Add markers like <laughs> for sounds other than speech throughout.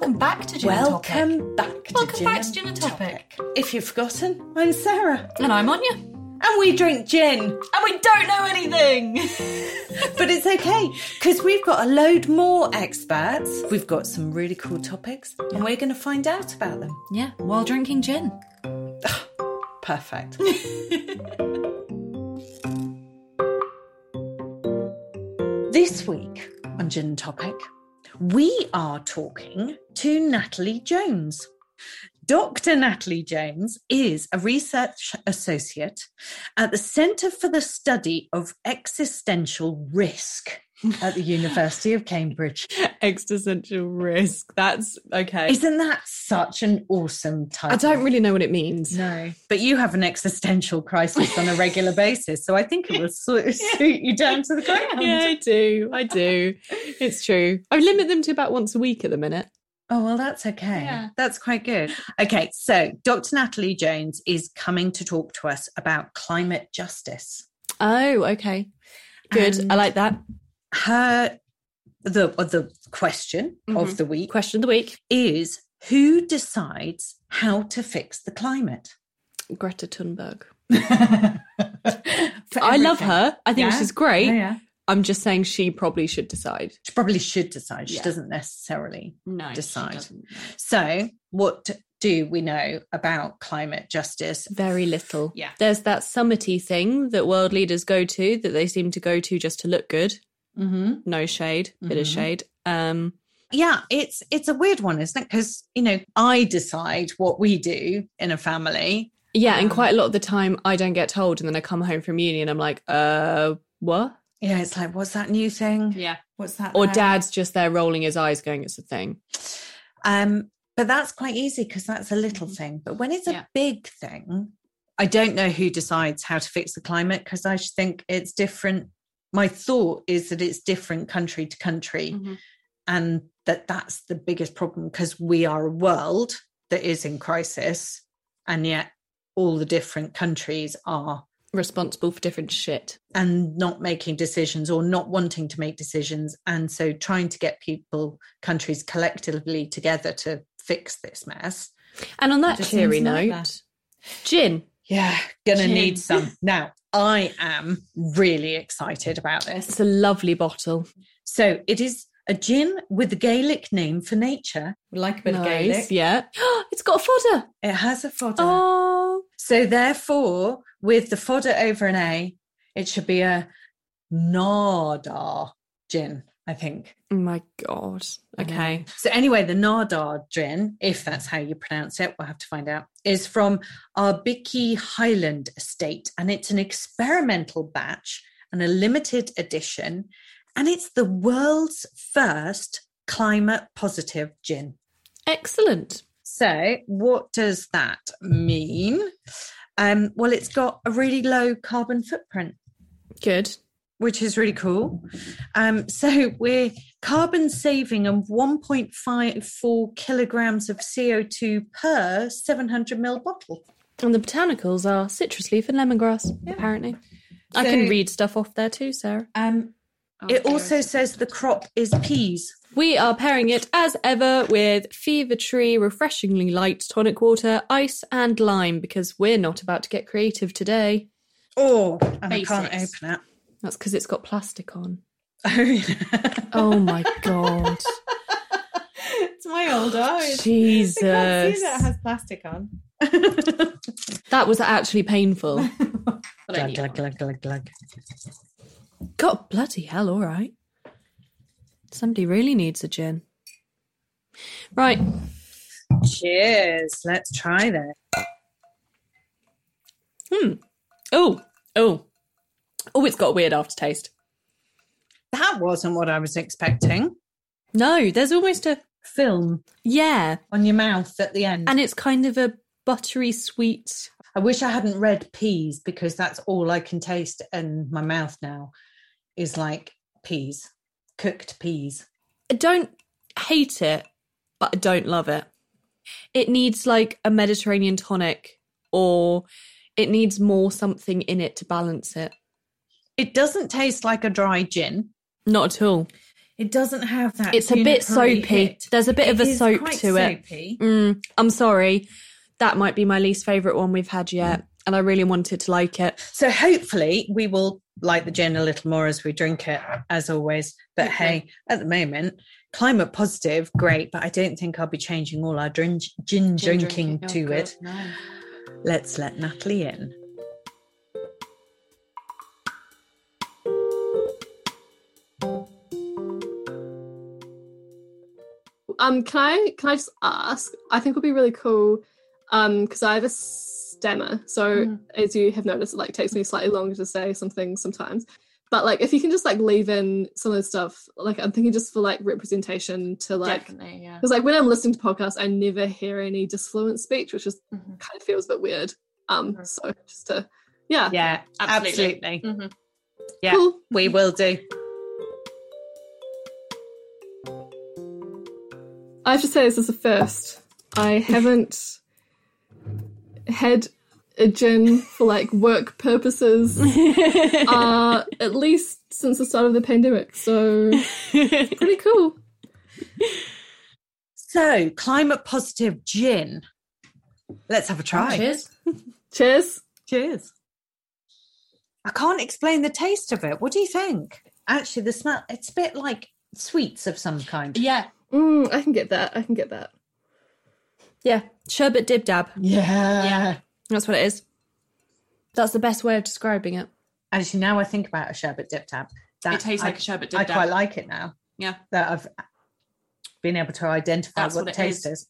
Welcome back to Gin and Topic. Welcome back to Welcome Gin back to Gin and Topic. If you've forgotten, I'm Sarah. And I'm Anya. And we drink gin. And we don't know anything. <laughs> But it's okay, because we've got a load more experts. We've got some really cool topics, and we're going to find out about them. yeah, while drinking gin. <sighs> Perfect. <laughs> this week on Gin Topic, we are talking to Natalie Jones. Dr. Natalie Jones is a research associate at the Centre for the Study of Existential Risk at the University of Cambridge. <laughs> existential risk. That's okay. Isn't that such an awesome title? I don't really know what it means. No, but you have an existential crisis on a regular basis, so I think it will su- <laughs> suit you down to the ground. Yeah, I do. I do. It's true. I limit them to about once a week at the minute. Oh, well, that's okay. Yeah. That's quite good. Okay, so Dr. Natalie Jones is coming to talk to us about climate justice. Oh, okay. Good. And- I like that. Her the the question of Mhm. the week Question of the week. is who decides how to fix the climate? Greta Thunberg. <laughs> I love her. I think Yeah? she's great. Yeah, yeah. I'm just saying she probably should decide. She probably should decide. She doesn't necessarily No. Decide. So, what do we know about climate justice? Very little. Yeah. There's that summity thing that world leaders go to that they seem to go to just to look good. Mm-hmm. No shade, bit of Mhm. shade. Um, Yeah, it's it's a weird one, isn't it? Because you know, I decide what we do in a family. yeah, and Um, quite a lot of the time I don't get told, and then I come home from uni and I'm like, uh, what? Yeah, it's like, what's that new thing? Yeah. What's that? Or about? dad's just there rolling his eyes, going, it's a thing. Um, but that's quite easy because that's a little Mhm. thing. But when it's a Yeah. big thing, I don't know who decides how to fix the climate because I just think it's different. My thought is that it's different country to country. Mhm. and that that's the biggest problem because we are a world that is in crisis and yet all the different countries are Responsible for different shit. and not making decisions or not wanting to make decisions and so trying to get people countries collectively together to fix this mess And on that cheery seems like note, that. gin. yeah gonna Gin. need some now i am really excited about this It's a lovely bottle. so it is a gin with the gaelic name for nature We like a bit of Nice, Gaelic. yeah. <gasps> it's got a fada. it has a fada Oh, So therefore, with the fada over an A, it should be a Nàdar gin, I think. oh my god. Okay. So anyway, the Nàdar gin, if that's how you pronounce it, we'll have to find out, is from Arbikie Highland Estate, and it's an experimental batch and a limited edition, and it's the world's first climate positive gin. Excellent. So, what does that mean? Um, well, it's got a really low carbon footprint, Good. Which is really cool. Um, so, we're carbon saving of 1.54 kilograms of CO2 per 700 ml bottle. And the botanicals are citrus leaf and lemongrass, apparently. I can read stuff off there too, Sarah. Um, Oh, it also says the crop is peas. We are pairing it as ever with Fever Tree Refreshingly Light Tonic Water, Ice, and Lime because we're not about to get creative today. Oh, and I can't open it. That's because it's got plastic on. <laughs> Oh. Oh my god. <laughs> it's my old eye. Jesus. I can't see that it has plastic on. <laughs> That was actually painful. But I glug, glug, glug, glug, glug. God bloody hell, all right. Somebody really needs a gin. Right. Cheers. Let's try that. Hmm. Oh, oh. Oh, it's got a weird aftertaste. That wasn't what I was expecting. No, there's almost a Film yeah, on your mouth at the end. and it's kind of a buttery sweet. I wish I hadn't read peas because that's all I can taste in my mouth now is like peas, cooked peas. I don't hate it, but I don't love it. It needs like a Mediterranean tonic or it needs more something in it to balance it. It doesn't taste like a dry gin. Not at all. It doesn't have that. It's a bit soapy. hit. There's a bit It of a soap to it. Mm, I'm sorry. That might be my least favourite one we've had yet. And I really wanted to like it. So hopefully we will like the gin a little more as we drink it, as always. But Okay. hey, at the moment, climate positive, great. But I don't think I'll be changing all our gin, gin, Gin drinking, Oh, to God, it. No. Let's let Natalie in. Um, can I can I just ask? I think it would be really cool. Um, because I have a stammer, so Mhm. as you have noticed, it like takes me slightly longer to say something sometimes. But like, if you can just like leave in some of the stuff, like I'm thinking just for like representation to like, Definitely, yeah. because like when I'm listening to podcasts, I never hear any disfluent speech, which just Mhm. kind of feels a bit weird. Um, Mhm. so just to yeah, Yeah, Absolutely. absolutely. Mhm. Yeah, cool. we will do. I have to say this is the first. I haven't had a gin for like work purposes <laughs> uh, at least since the start of the pandemic. So <laughs> pretty cool. So, climate positive gin. Let's have a try. Cheers. Cheers. Cheers. I can't explain the taste of it. What do you think? Actually, the smell, it's a bit like sweets of some kind. Yeah. Mm, I can get that. I can get that. yeah. Sherbet dib dab. Yeah. Yeah. That's what it is. That's the best way of describing it. Actually, now I think about a sherbet dip dab. That, It tastes I, like a sherbet dip I dip quite like it now Yeah. that I've been able to identify That's what, what the it taste is. is.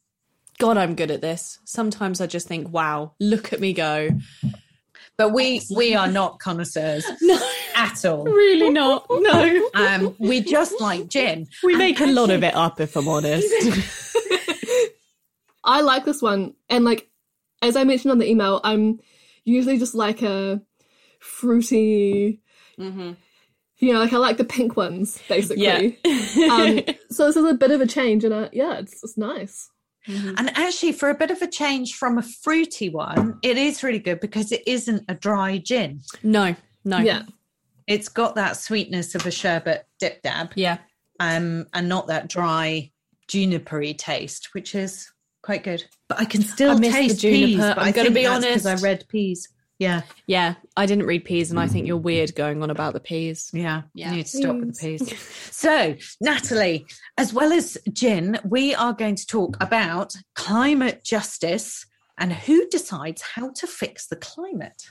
God, I'm good at this. Sometimes I just think, wow, look at me go. But we we are not connoisseurs <laughs> No, at all. really not. No. <laughs> Um, we just like gin. We And make a lot of it up, if I'm honest. <laughs> I like this one. And like as I mentioned on the email, I'm usually just like a fruity Mm-hmm. you know, like I like the pink ones, basically. yeah. Um <laughs> so this is a bit of a change and uh, yeah, it's it's nice. Mm-hmm. And actually, for a bit of a change from a fruity one, it is really good because it isn't a dry gin. no, no. Yeah. It's got that sweetness of a sherbet dip dab, Yeah. um, and not that dry junipery taste, which is quite good. But I can still I miss the taste juniper, peas. But I'm I gonna be that's 'cause honest. I read peas. Yeah, Yeah. I didn't read peas, and I think you're weird going on about the peas. yeah, Yeah. You need to stop with the peas. <laughs> So, Natalie, as well as gin, we are going to talk about climate justice and who decides how to fix the climate.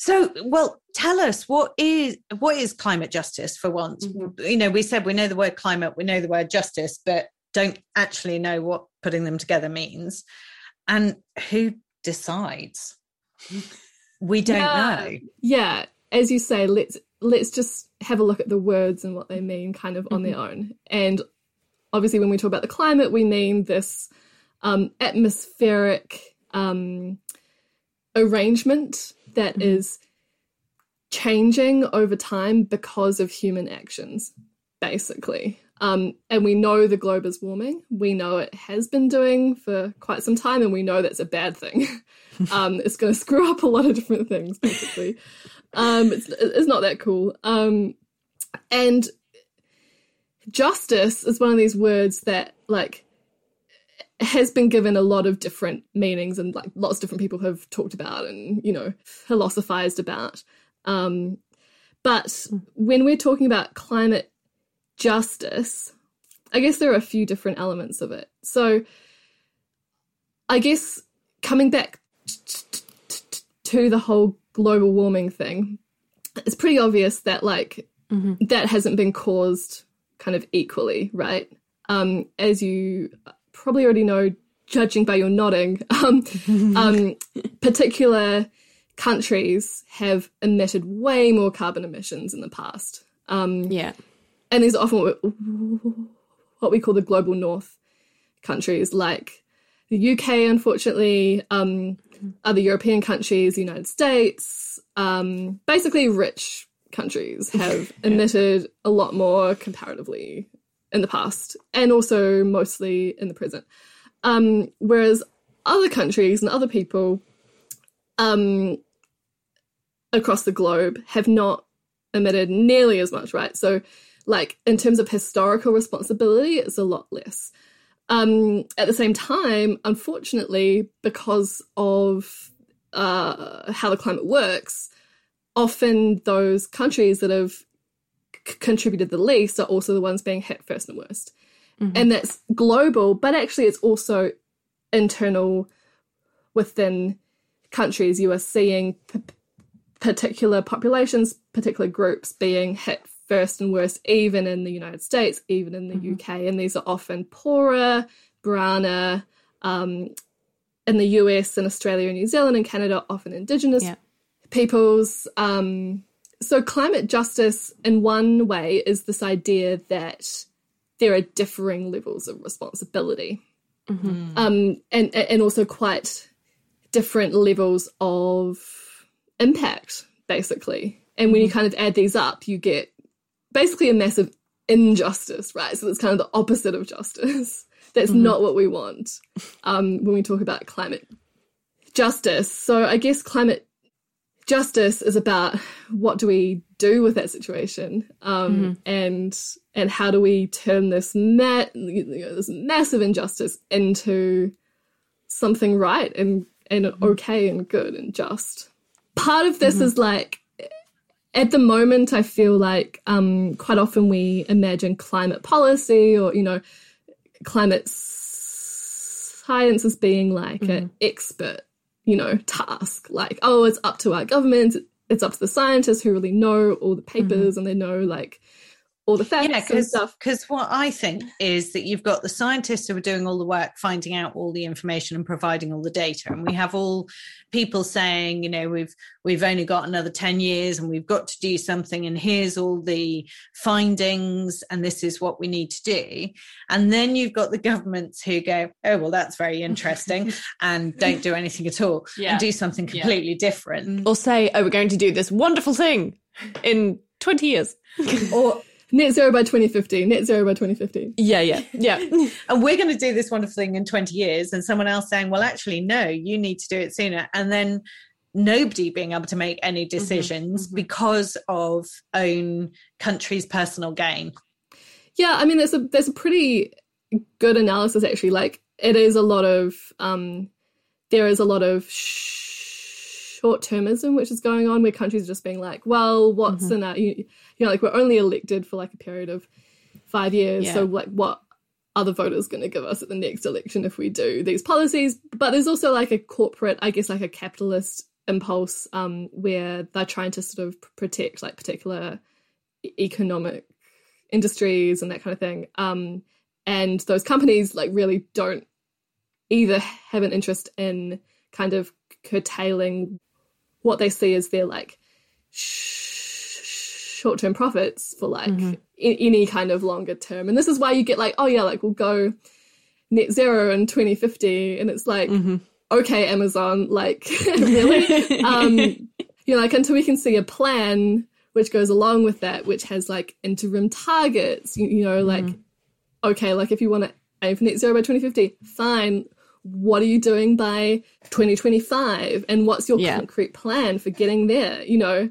So, well, tell us what is what is climate justice for once? You know, we said we know the word climate, we know the word justice, but don't actually know what putting them together means. And who decides? We don't Yeah. know. Yeah, as you say, let's let's just have a look at the words and what they mean kind of on their own. And obviously when we talk about the climate, we mean this um, atmospheric um, arrangement that is changing over time because of human actions, basically. Um, and we know the globe is warming. We know it has been doing for quite some time, and we know that's a bad thing. <laughs> um, it's going to screw up a lot of different things, basically. um, it's, it's not that cool. Um, and justice is one of these words that, like, has been given a lot of different meanings, and like lots of different people have talked about and you know philosophized about. Um, but when we're talking about climate justice, I guess there are a few different elements of it. So, I guess coming back t- t- t- t- to the whole global warming thing, it's pretty obvious that like Mhm. that hasn't been caused kind of equally, right? Um, as you probably already know, judging by your nodding, <laughs> um, um, <laughs> particular countries have emitted way more carbon emissions in the past. Um, Yeah. and these are often what, <laughs> what we call the global north countries like the uk unfortunately um, other european countries the united states um, basically rich countries have emitted a lot more comparatively in the past and also mostly in the present um, whereas other countries and other people um, across the globe have not emitted nearly as much, right? So like in terms of historical responsibility, it's a lot less. Um, at the same time, unfortunately, because of uh, how the climate works, often those countries that have contributed the least are also the ones being hit first and worst. Mm-hmm. And that's global, but actually, it's also internal within countries. You are seeing p- particular populations, particular groups being hit first and worst, even in the United States, even in the mm-hmm. UK. And these are often poorer, browner. Um, in the US and Australia and New Zealand and Canada, often Indigenous yeah. peoples. Um, so, climate justice, in one way, is this idea that there are differing levels of responsibility, mm-hmm. um, and and also quite different levels of impact, basically. And when mm-hmm. you kind of add these up, you get basically a massive injustice, right? So it's kind of the opposite of justice. <laughs> That's mm-hmm. not what we want um, when we talk about climate justice. So I guess climate justice is about what do we do with that situation, um, mm-hmm. and and how do we turn this ma- you know, this massive injustice into something right and and mm-hmm. okay and good and just. Part of this mm-hmm. is like at the moment, I feel like um, quite often we imagine climate policy or, you know, climate science as being like mm-hmm. an expert, you know, task. Like, oh, it's up to our government, it's up to the scientists who really know all the papers mm-hmm. and they know like all the facts yeah, and stuff. Because what I think is that you've got the scientists who are doing all the work, finding out all the information and providing all the data, and we have all people saying, you know, we've we've only got another ten years and we've got to do something, and here's all the findings, and this is what we need to do. And then you've got the governments who go, oh well, that's very interesting, <laughs> and don't do anything at all, yeah. and do something completely yeah. different, mm. or say, oh, we're going to do this wonderful thing in 20 years. Mm. <laughs> or net zero by 2050 net zero by 2050 yeah yeah. <laughs> Yeah. And we're going to do this wonderful thing in 20 years and someone else saying well actually no you need to do it sooner. And then nobody being able to make any mm-hmm, decisions mm-hmm, mm-hmm. because of own country's personal gain. Yeah i mean there's a there's a pretty good analysis actually. Like it is a lot of um there is a lot of sh- short termism which is going on where countries are just being like, well, what's mm-hmm. in that? You, you, know, like we're only elected for like a period of five years. Yeah. So, like, what are the voters going to give us at the next election if we do these policies? But there's also like a corporate, I guess, like a capitalist impulse um, where they're trying to sort of protect like particular economic industries and that kind of thing. Um, and those companies like really don't either have an interest in kind of curtailing what they see as their like sh- short-term profits for like mm-hmm. I- any kind of longer term and this is why you get like oh yeah like we'll go net zero in 2050 and it's like mm-hmm. okay amazon like <laughs> <laughs> really um you know like until we can see a plan which goes along with that which has like interim targets you, you know like mm-hmm. okay like if you want to aim for net zero by 2050 fine what are you doing by 2025 and what's your yeah. concrete plan for getting there you know?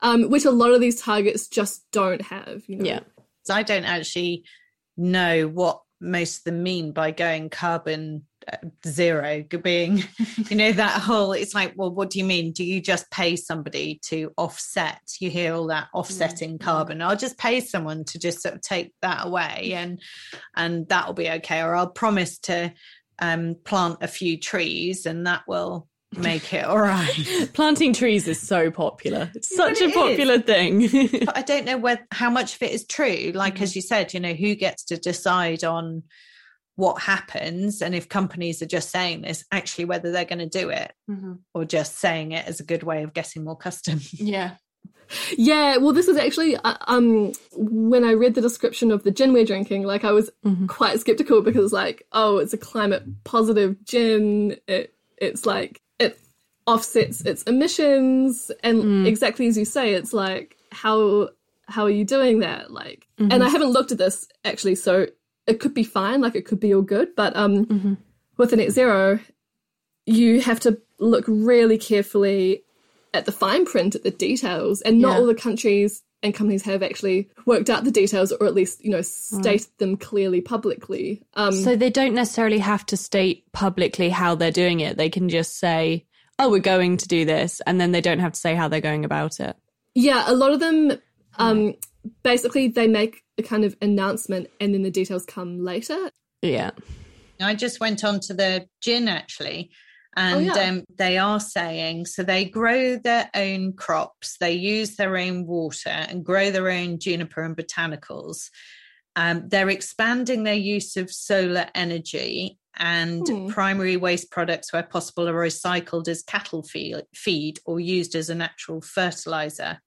Um, which a lot of these targets just don't have you know? Yeah. So i don't actually know what most of them mean by going carbon uh, zero being <laughs> you know that whole it's like well what do you mean? Do you just pay somebody to offset? You hear all that offsetting mm-hmm. carbon. I'll just pay someone to just sort of take that away and and that'll be okay or i'll promise to um, plant a few trees and that will make it all right. <laughs> Planting trees is so popular. It's such a popular is. thing. <laughs> but I don't know where how much of it is true. Like mm-hmm. as you said, you know, who gets to decide on what happens and if companies are just saying this, actually whether they're going to do it mm-hmm. or just saying it as a good way of getting more customers. <laughs> Yeah. Yeah, well, this is actually uh, um when I read the description of the gin we're drinking, like I was mm-hmm. quite skeptical because like, oh, it's a climate positive gin. It it's like it offsets its emissions, and mm. exactly as you say, it's like how how are you doing that? Like, mm-hmm. and I haven't looked at this actually, so it could be fine, like it could be all good, but um, mm-hmm. with the net zero, you have to look really carefully at the fine print, at the details, and not yeah. all the countries and companies have actually worked out the details or at least you know state them clearly publicly um So they don't necessarily have to state publicly how they're doing it. They can just say, "Oh, we're going to do this," and then they don't have to say how they're going about it. yeah a lot of them um basically they make a kind of announcement and then the details come later Yeah. I just went on to the gin actually, and yeah. um, they are saying so they grow their own crops, they use their own water, and grow their own juniper and botanicals. Um, they're expanding their use of solar energy and Hmm. primary waste products where possible are recycled as cattle feed or used as a natural fertilizer.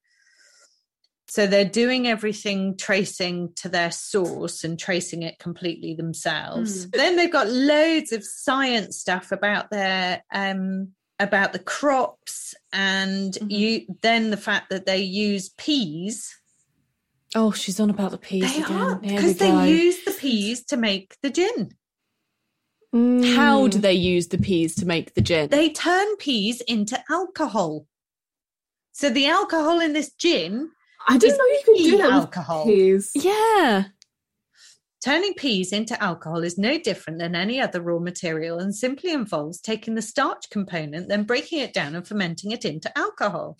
So they're doing everything tracing to their source and tracing it completely themselves. Then they've got loads of science stuff about their um about the crops and you then the fact that they use peas. Oh, she's on about the peas They again. are Here we because go. they use the peas to make the gin. How Mm. do they use the peas to make the gin? They turn peas into alcohol. So the alcohol in this gin, i didn't know you could do that alcohol. with peas. yeah. Turning peas into alcohol is no different than any other raw material and simply involves taking the starch component, then breaking it down and fermenting it into alcohol.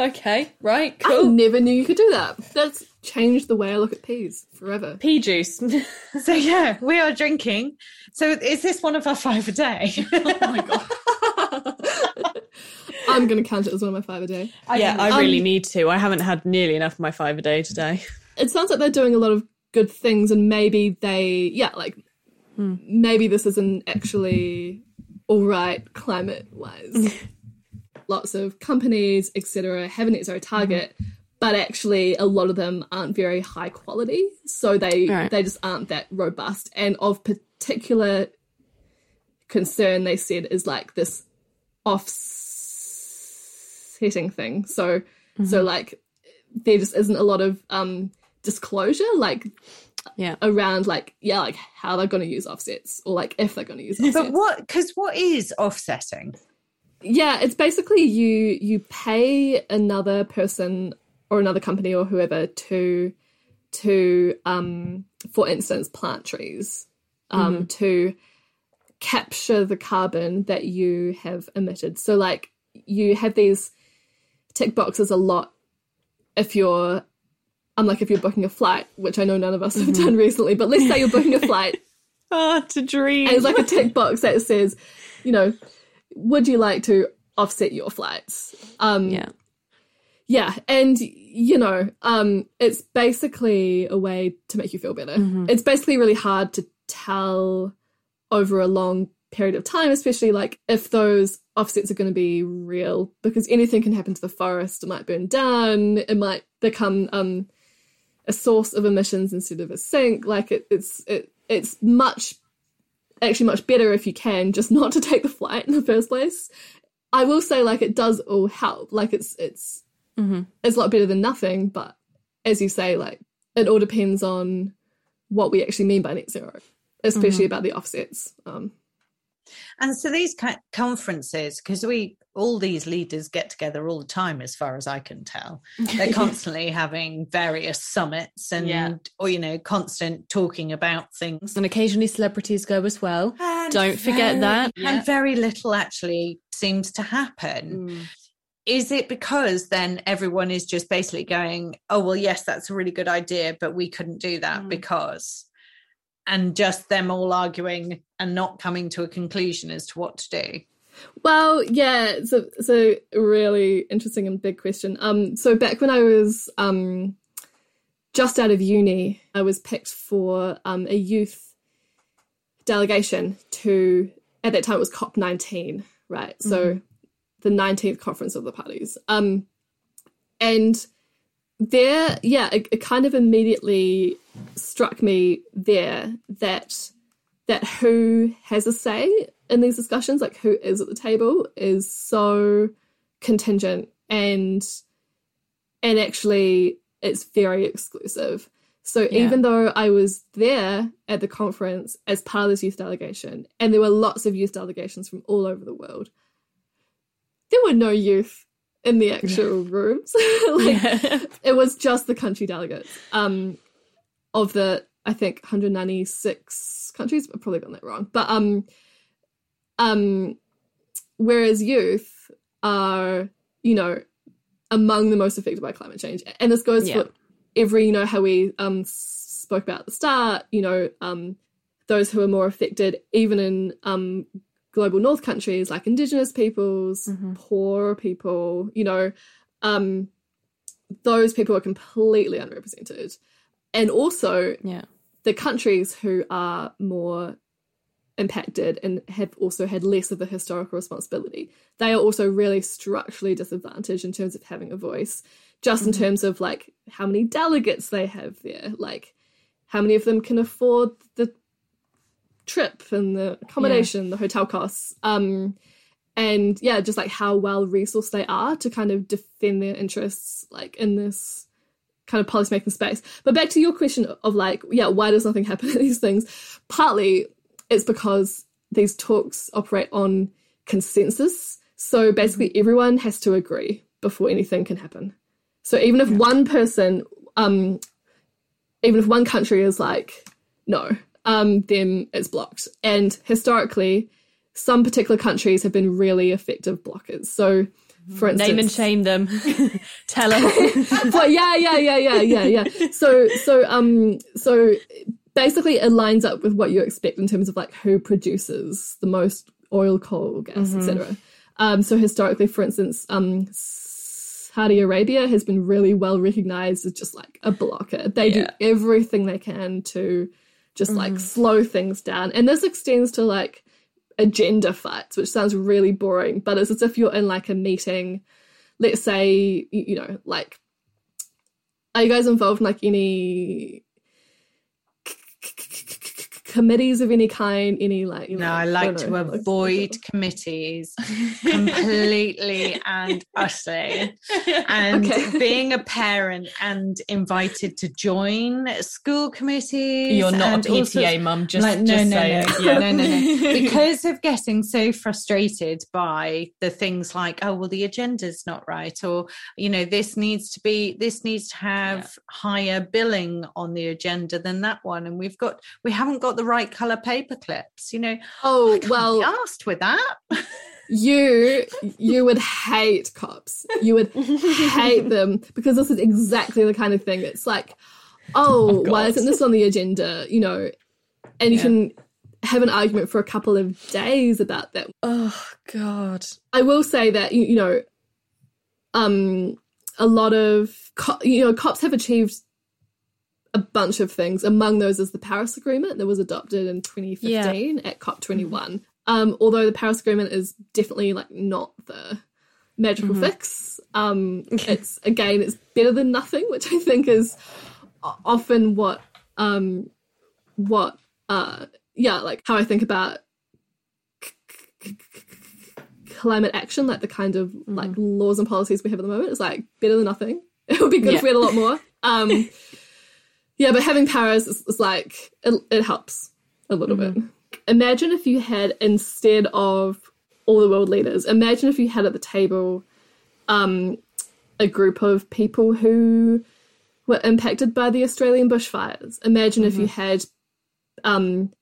Okay. Right. i Cool. never knew you could do that that's changed the way i look at peas forever Pea juice. <laughs> So, yeah, we are drinking. So, is this one of our five a day? oh my god. <laughs> i'm gonna count it as one of my five a day. Yeah, I really Um, need to. I haven't had nearly enough of my five a day today. it sounds like they're doing a lot of good things and maybe they yeah like maybe this isn't actually all right climate wise <laughs> lots of companies etc have a net zero target but actually a lot of them aren't very high quality. So they Right. they just aren't that robust. And of particular concern they said is like this thing so so like there just isn't a lot of um disclosure like Yeah. around like yeah like how they're going to use offsets or like if they're going to use offsets but what, because what is offsetting? yeah it's basically you you pay another person or another company or whoever to to um for instance plant trees um to capture the carbon that you have emitted. So like you have these tick boxes a lot if you're um like if you're booking a flight which i know none of us have done recently but let's say you're booking a flight Oh, <laughs> to dream. and it's like a tick <laughs> box that says, you know, would you like to offset your flights? Um, yeah. yeah, and you know, um, it's basically a way to make you feel better. It's basically really hard to tell over a long period of time, especially like if those offsets are going to be real, because anything can happen to the forest. It might burn down. It might become um, a source of emissions instead of a sink. Like it, it's it, it's much actually much better if you can just <laughs> not to take the flight in the first place. I will say like it does all help. Like it's it's Mhm. it's a lot better than nothing, but as you say, like it all depends on what we actually mean by net zero, especially about the offsets. Um, And so these conferences, because we all these leaders get together all the time, as far as I can tell. They're <laughs> constantly having various summits and, Yeah. or you know, constant talking about things. And occasionally celebrities go as well. And Don't forget that. And very little actually seems to happen. Is it because then everyone is just basically going, oh, well, yes, that's a really good idea, but we couldn't do that Mm. because, and just them all arguing and not coming to a conclusion as to what to do? Well, yeah, it's a, it's a really interesting and big question. Um, so back when I was um, just out of uni, I was picked for um, a youth delegation to, at that time it was COP19, right? So the 19th conference of the parties. Um, and there, yeah, it, it kind of immediately struck me there that that who has a say in these discussions, like who is at the table, is so contingent and and actually it's very exclusive. So Yeah. even though I was there at the conference as part of this youth delegation, and there were lots of youth delegations from all over the world, there were no youth in the actual rooms. <laughs> like, <laughs> It was just the country delegates. Um, of the I think 196 countries. I've probably gotten that wrong, but um, um, whereas youth are, you know, among the most affected by climate change, and this goes Yeah. for every, you know, how we um spoke about at the start, you know, um, those who are more affected, even in um global north countries like indigenous peoples, Mhm. poor people, you know, um, those people are completely underrepresented. And also Yeah. the countries who are more impacted and have also had less of the historical responsibility, they are also really structurally disadvantaged in terms of having a voice, just in terms of like how many delegates they have there, like how many of them can afford the trip and the accommodation, the hotel costs. Um, and yeah, just like how well resourced they are to kind of defend their interests, like in this kind of policymaking space. But back to your question of like, yeah, why does nothing <laughs> happen at these things? Partly it's because these talks operate on consensus. So basically, everyone has to agree before anything can happen. So even if one person, um, even if one country is like, no, um, then it's blocked. And historically, some particular countries have been really effective blockers. So, for instance, Name and shame them. <laughs> Tell us. <laughs> but yeah, yeah, yeah, yeah, yeah, yeah. So, so, um, so basically, it lines up with what you expect in terms of like who produces the most oil, coal, gas, etc. Um, so historically, for instance, um, Saudi Arabia has been really well recognized as just like a blocker. They Yeah. do everything they can to just like mm. slow things down, and this extends to like agenda fights, which sounds really boring, but it's as if you're in like a meeting. Let's say you know like are you guys involved in like any committees of any kind any like you No, I like don't to know, like- avoid <laughs> committees completely and utterly. And Okay. being a parent and invited to join school committees. You're not and a PTA mum, just, like, no, just no, say no. Yeah. no, no, no. <laughs> Because of getting so frustrated by the things like, oh, well, the agenda's not right, or you know, this needs to be, this needs to have higher billing on the agenda than that one, and we've got, we haven't got the right color paper clips. You know, oh well, asked with that. you <laughs> you would hate cops you would hate them because this is exactly the kind of thing it's like oh, why isn't this on the agenda you know and you Yeah. can have an argument for a couple of days about that Oh God. I will say that you, you know, um, a lot of co- you know cops have achieved a bunch of things. Among those is the Paris Agreement that was adopted in 2015 at COP 21. Um, although the Paris Agreement is definitely like not the magical fix. Um, it's again, it's better than nothing, which I think is often what um, what uh, yeah, like how I think about climate action, like the kind of like laws and policies we have at the moment, is like better than nothing. <laughs> It would be good if Yeah. we had a lot more. Um, <laughs> yeah, but having powers is, is like it, it helps a little bit. Imagine if you had instead of all the world leaders, imagine if you had at the table um, a group of people who were impacted by the Australian bushfires. Imagine if you had um,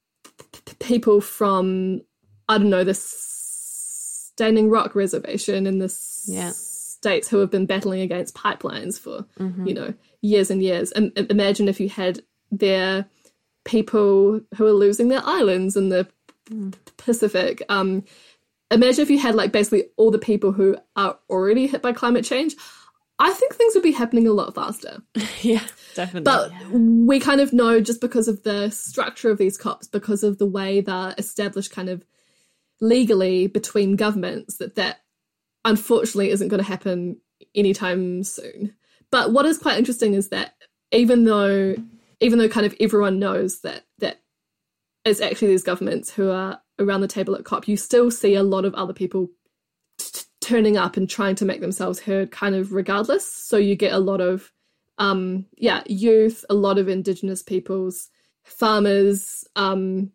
p- p- people from I don't know the Standing Rock Reservation in the Yeah. States who have been battling against pipelines for Mm-hmm. you know years and years. And imagine if you had their people who are losing their islands in the Mm. Pacific. Um, imagine if you had like basically all the people who are already hit by climate change. I think things would be happening a lot faster. <laughs> Yeah, definitely. But we kind of know just because of the structure of these COPs, because of the way they're established kind of legally between governments, that that unfortunately isn't going to happen anytime soon. But what is quite interesting is that even though even though kind of everyone knows that that it's actually these governments who are around the table at COP, you still see a lot of other people t- turning up and trying to make themselves heard kind of regardless. So you get a lot of um yeah youth a lot of indigenous peoples farmers um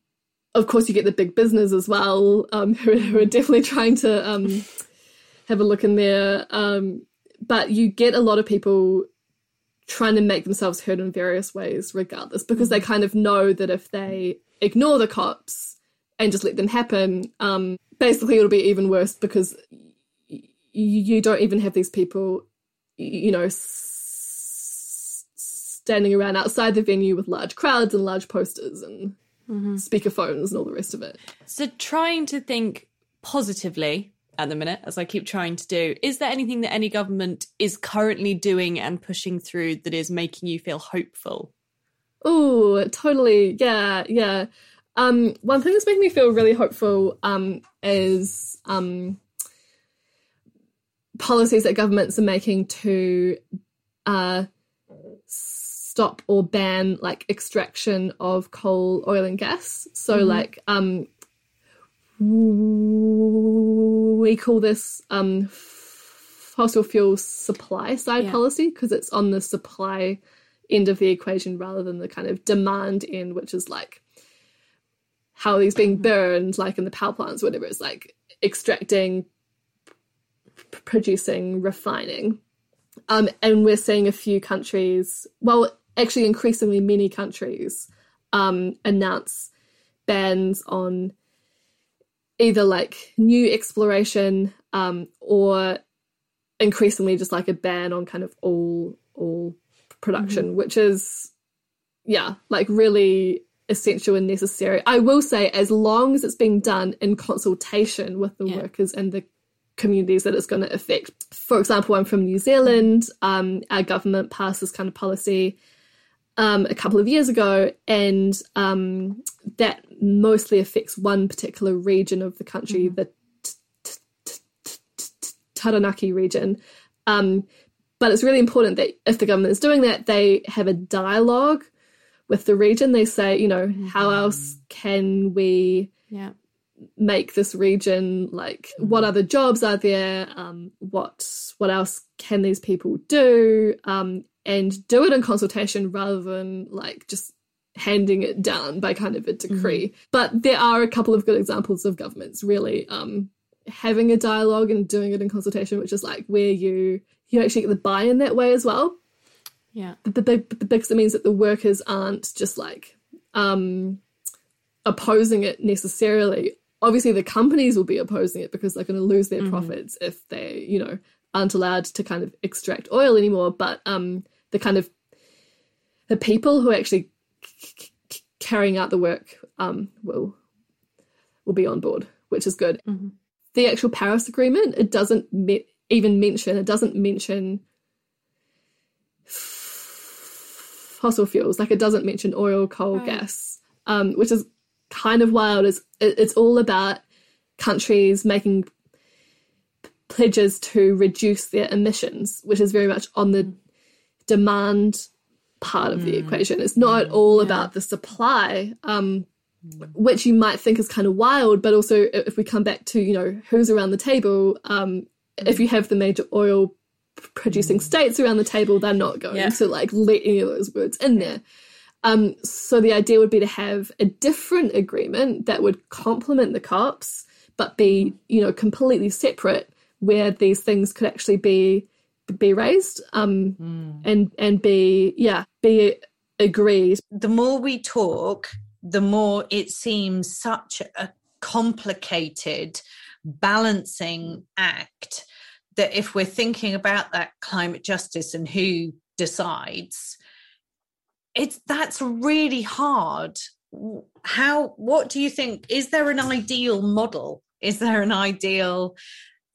of course you get the big business as well um <laughs> who, who are definitely trying to um have a look in there. Um, but you get a lot of people trying to make themselves heard in various ways, regardless, because they kind of know that if they ignore the cops and just let them happen, um, basically it'll be even worse because y- you don't even have these people, you know, s- standing around outside the venue with large crowds and large posters and speakerphones and all the rest of it. So trying to think positively at the minute, as I keep trying to do, is there anything that any government is currently doing and pushing through that is making you feel hopeful? Oh, totally. Yeah, yeah. Um, one thing that's making me feel really hopeful um, is um, policies that governments are making to uh, stop or ban like extraction of coal, oil, and gas. So, like, um, we call this um, fossil fuel supply side Yeah. policy because it's on the supply end of the equation rather than the kind of demand end, which is like how these being burned, like in the power plants, whatever. It's like extracting, producing, refining. Um, and we're seeing a few countries, well, actually, increasingly many countries, um, announce bans on either like new exploration um, or increasingly just like a ban on kind of all all production, which is yeah, like really essential and necessary. I will say, as long as it's being done in consultation with the Yeah. workers and the communities that it's going to affect. For example, I'm from New Zealand. Um, our government passed this kind of policy um, a couple of years ago, and um, that mostly affects one particular region of the country, the t- t- t- t- t- Taranaki region. Um, but it's really important that if the government is doing that, they have a dialogue with the region. They say, you know, how else can we Yeah. make this region like what other jobs are there um what what else can these people do um and do it in consultation rather than like just handing it down by kind of a decree. But there are a couple of good examples of governments really um having a dialogue and doing it in consultation which is like where you you actually get the buy-in that way as well. Yeah. the big the because it means that the workers aren't just like um opposing it necessarily. Obviously the companies will be opposing it because they're going to lose their profits if they you know aren't allowed to kind of extract oil anymore. But um the kind of the people who are actually c- c- carrying out the work um will will be on board which is good. The actual paris agreement it doesn't me- even mention it doesn't mention fossil fuels. Like it doesn't mention oil, coal, gas, um, which is kind of wild. It's it, it's all about countries making p- pledges to reduce their emissions, which is very much on the demand part of the equation. It's not at all about the supply. Um, which you might think is kind of wild, but also if we come back to you know who's around the table, um, if you have the major oil producing states around the table, they're not going Yeah. to like let any of those words in there. Um, so the idea would be to have a different agreement that would complement the COPs, but be you know completely separate, where these things could actually be be raised um, and and be yeah be agreed. the more we talk, the more it seems such a complicated balancing act that if we're thinking about that climate justice and who decides, it's that's really hard. How what do you think? Is there an ideal model? Is there an ideal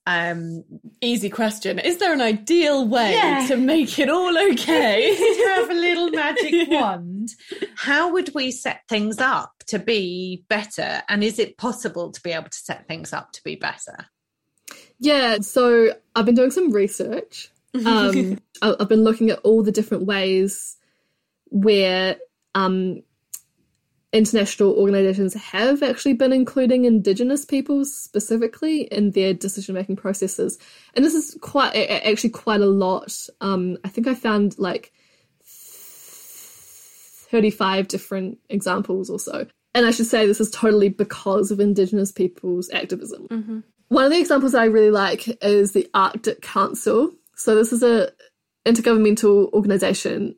um Easy question. Is there an ideal way Yeah. to make it all okay? <laughs> to have a little magic <laughs> wand, how would we set things up to be better? And is it possible to be able to set things up to be better? Yeah, so I've been doing some research. <laughs> Um, I- I've been looking at all the different ways where um, international organizations have actually been including Indigenous peoples specifically in their decision making processes, and this is quite actually quite a lot. Um, I think I found like thirty-five different examples or so. And I should say this is totally because of Indigenous people's activism one of the examples I really like is the Arctic Council. So this is a intergovernmental organization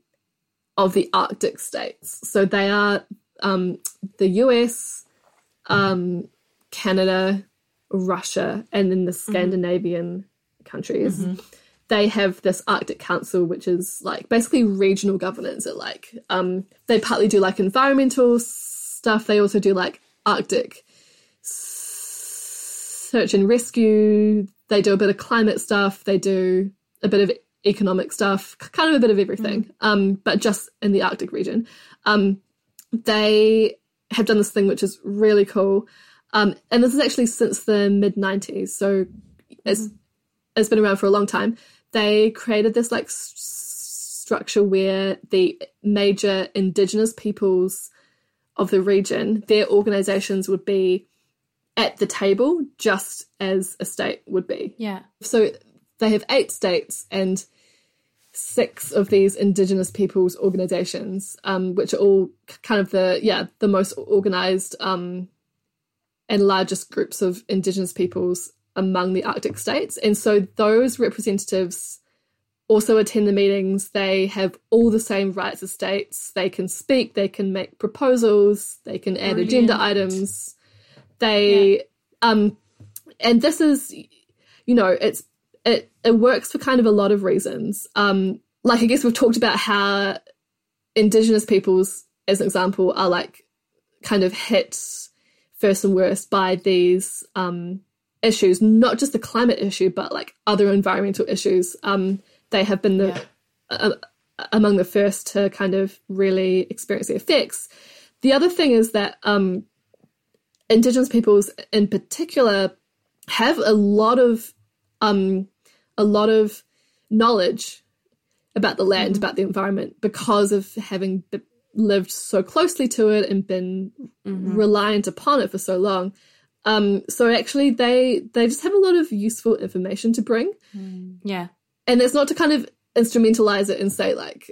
of the Arctic states. So they are um, the US, um, Canada, Russia, and then the Scandinavian mm-hmm. countries. Mm-hmm. They have this Arctic Council, which is like basically regional governance. It like um, they partly do like environmental stuff. They also do like Arctic search and rescue. They do a bit of climate stuff. They do a bit of economic stuff, kind of a bit of everything, mm. um, but just in the Arctic region. Um, they have done this thing which is really cool. Um, and this is actually since the mid 90s. So it's, mm. it's been around for a long time. They created this like s- structure where the major indigenous peoples of the region, their organizations would be at the table just as a state would be. Yeah. So they have eight states and six of these indigenous peoples organizations, um, which are all kind of the yeah the most organized um, and largest groups of indigenous peoples among the Arctic states. And so those representatives also attend the meetings. They have all the same rights as states. They can speak. They can make proposals. They can add Brilliant. agenda items. They yeah. um, and this is you know it's it it works for kind of a lot of reasons. Um, like I guess we've talked about how indigenous peoples, as an example, are like kind of hit first and worst by these um, issues, not just the climate issue, but like other environmental issues. Um, they have been the yeah. uh, among the first to kind of really experience the effects. The other thing is that um, indigenous peoples, in particular, have a lot of um, a lot of knowledge about the land, mm-hmm. about the environment, because of having b- lived so closely to it and been mm-hmm. reliant upon it for so long. Um, so actually, they they just have a lot of useful information to bring. Mm. Yeah, and it's not to kind of instrumentalize it and say like,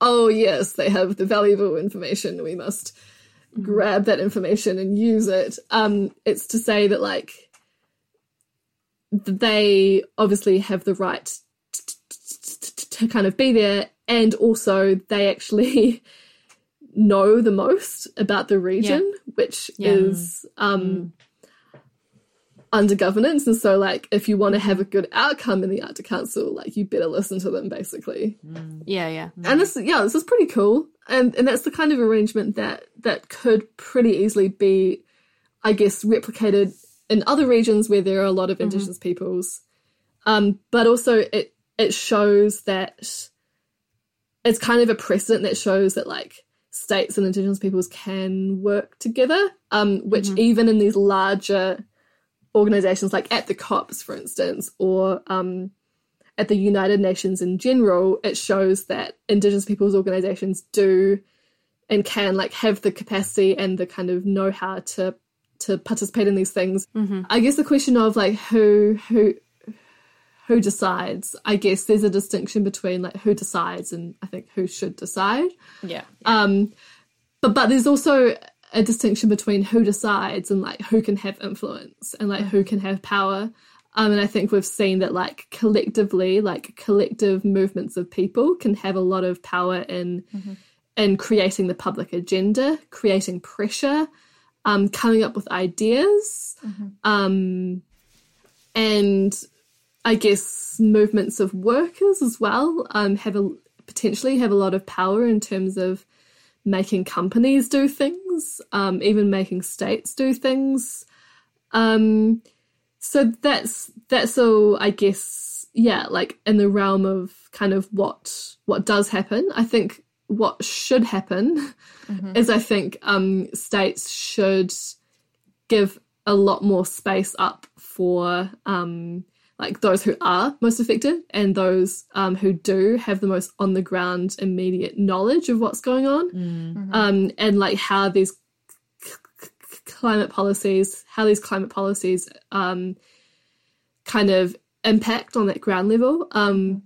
oh yes, they have the valuable information. We must mm-hmm. grab that information and use it. Um, it's to say that like they obviously have the right to kind of be there, and also they actually <laughs> know the most about the region, yeah. which yeah. is um, mm. under governance. And so, like, if you want to have a good outcome in the Arctic Council, like, you better listen to them, basically. Mm. Yeah, yeah. Mm. And this, yeah, this is pretty cool, and and that's the kind of arrangement that that could pretty easily be, I guess, replicated in other regions where there are a lot of mm-hmm. indigenous mm-hmm. peoples. Um, but also it it shows that it's kind of a precedent that shows that like states and indigenous peoples can work together. Um, which mm-hmm. even in these larger organizations like at the COPs, for instance, or um, at the United Nations in general, it shows that indigenous peoples organizations do and can like have the capacity and the kind of know how to to participate in these things. Mm-hmm. I guess the question of like who who who decides. I guess there's a distinction between like who decides and I think who should decide. Yeah. yeah. Um, but but there's also a distinction between who decides and like who can have influence and like mm-hmm. who can have power. Um, and I think we've seen that like collectively, like collective movements of people can have a lot of power in mm-hmm. in creating the public agenda, creating pressure, um, coming up with ideas, mm-hmm. um, and I guess movements of workers as well um, have a potentially have a lot of power in terms of making companies do things, um, even making states do things. Um, so that's that's all I guess. Yeah, like in the realm of kind of what what does happen. I think what should happen mm-hmm. is I think um, states should give a lot more space up for um, like those who are most affected and those um, who do have the most on the ground immediate knowledge of what's going on mm-hmm. um, and like how these c- c- climate policies how these climate policies um, kind of impact on that ground level um,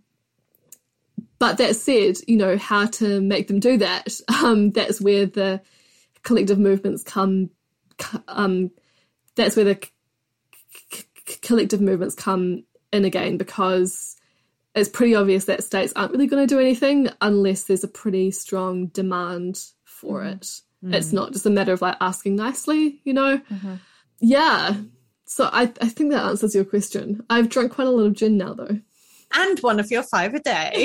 but that said, you know, how to make them do that, <laughs> um, that's where the collective movements come, um, that's where the c- collective movements come in again because it's pretty obvious that states aren't really going to do anything unless there's a pretty strong demand for Mm-hmm. it. Mm. It's not just a matter of like asking nicely, you know? Yeah. So I, I think that answers your question. I've drunk quite a lot of gin now though. And one of your five a day. <laughs>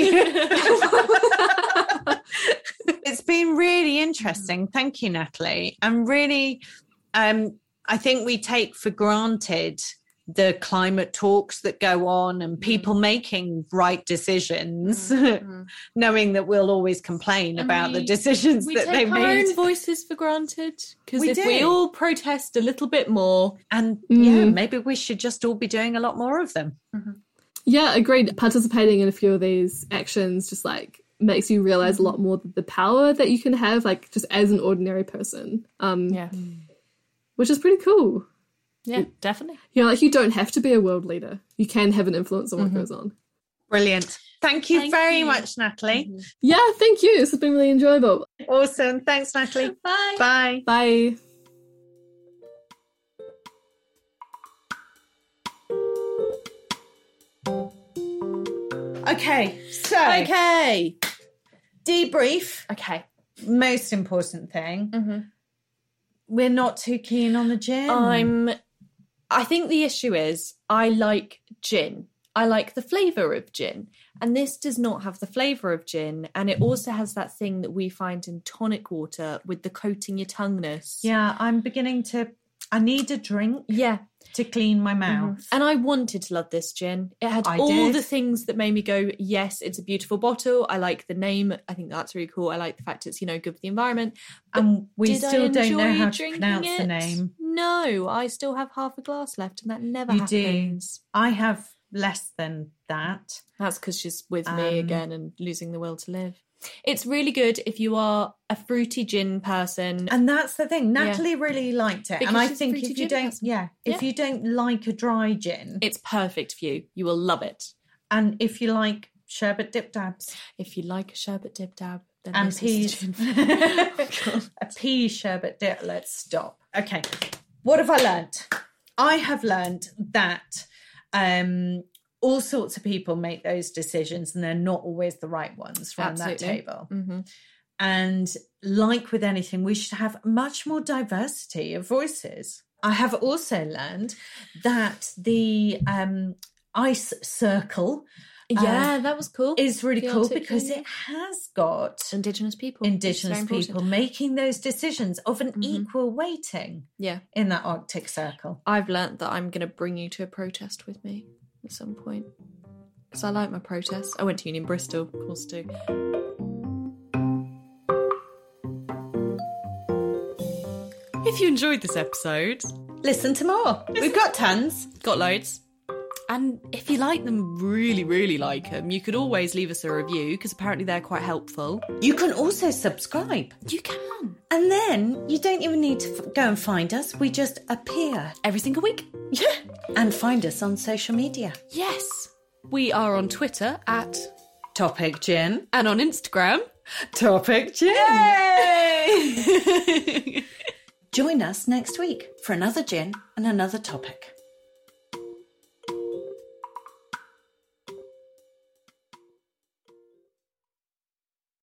it's been really interesting. Mm. Thank you, Natalie. And really, um, I think we take for granted the climate talks that go on and mm. people making right decisions, mm, <laughs> knowing that we'll always complain And about the decisions we that they take our made. own voices for granted because We if we all protest a little bit more, And yeah, Mm. maybe we should just all be doing a lot more of them. Mm-hmm. Yeah, agreed. Participating in a few of these actions just like makes you realize a lot more the power that you can have, like just as an ordinary person. Um, yeah, which is pretty cool. yeah, definitely. You know, like you don't have to be a world leader. You can have an influence on what goes on. Brilliant. Thank you Thank very you. much, Natalie. Yeah, thank you. This has been really enjoyable. Awesome. Thanks, Natalie. Bye. Bye. Bye. Okay, so Okay. debrief. Okay. Most important thing. Mm-hmm. We're not too keen on the gin. I'm. I think the issue is I like gin. I like the flavour of gin. And this does not have the flavour of gin. And it also has that thing that we find in tonic water with the coating your tongueness. Yeah, I'm beginning to. I need a drink Yeah. To clean my mouth. And I wanted to love this gin. It had I all did. the things that made me go, yes, it's a beautiful bottle. I like the name. I think that's really cool. I like the fact it's, you know, good for the environment. And we still don't know how to pronounce the it? name. No, I still have half a glass left, and that never You do. happens. I have less than that. That's because she's with Um, me again and losing the will to live. It's really good if you are a fruity gin person. And that's the thing. Natalie really liked it. Because and I think if you don't, person. yeah, if Yeah. you don't like a dry gin, it's perfect for you. You will love it. and if you like sherbet dip dabs If you like a sherbet dip dab, then and this peas, <laughs> <laughs> a pea sherbet dip. Let's stop. Okay, what have I learned? I have learned that um, all sorts of people make those decisions, and they're not always the right ones from that Absolutely. table. Mhm. And like with anything, we should have much more diversity of voices. I have also learned that the um, ice circle Yeah, that was cool. is really The cool because it has got Indigenous people. Indigenous people making those decisions of an Mhm. equal weighting Yeah. in that Arctic circle. I've learnt that I'm going to bring you to a protest with me at some point. Because I like my protests. I went to uni in Bristol, of course, too. If you enjoyed this episode, Listen to more. We've got tons. got loads. And if you like them, really, really like them, you could always leave us a review because apparently they're quite helpful. You can also subscribe. You can. And then you don't even need to f- go and find us. We just appear. Every single week. Yeah. And find us on social media. Yes. We are on Twitter at Topic Gin. and on Instagram. Topic Gin. Yay! <laughs> Join us next week for another gin and another topic.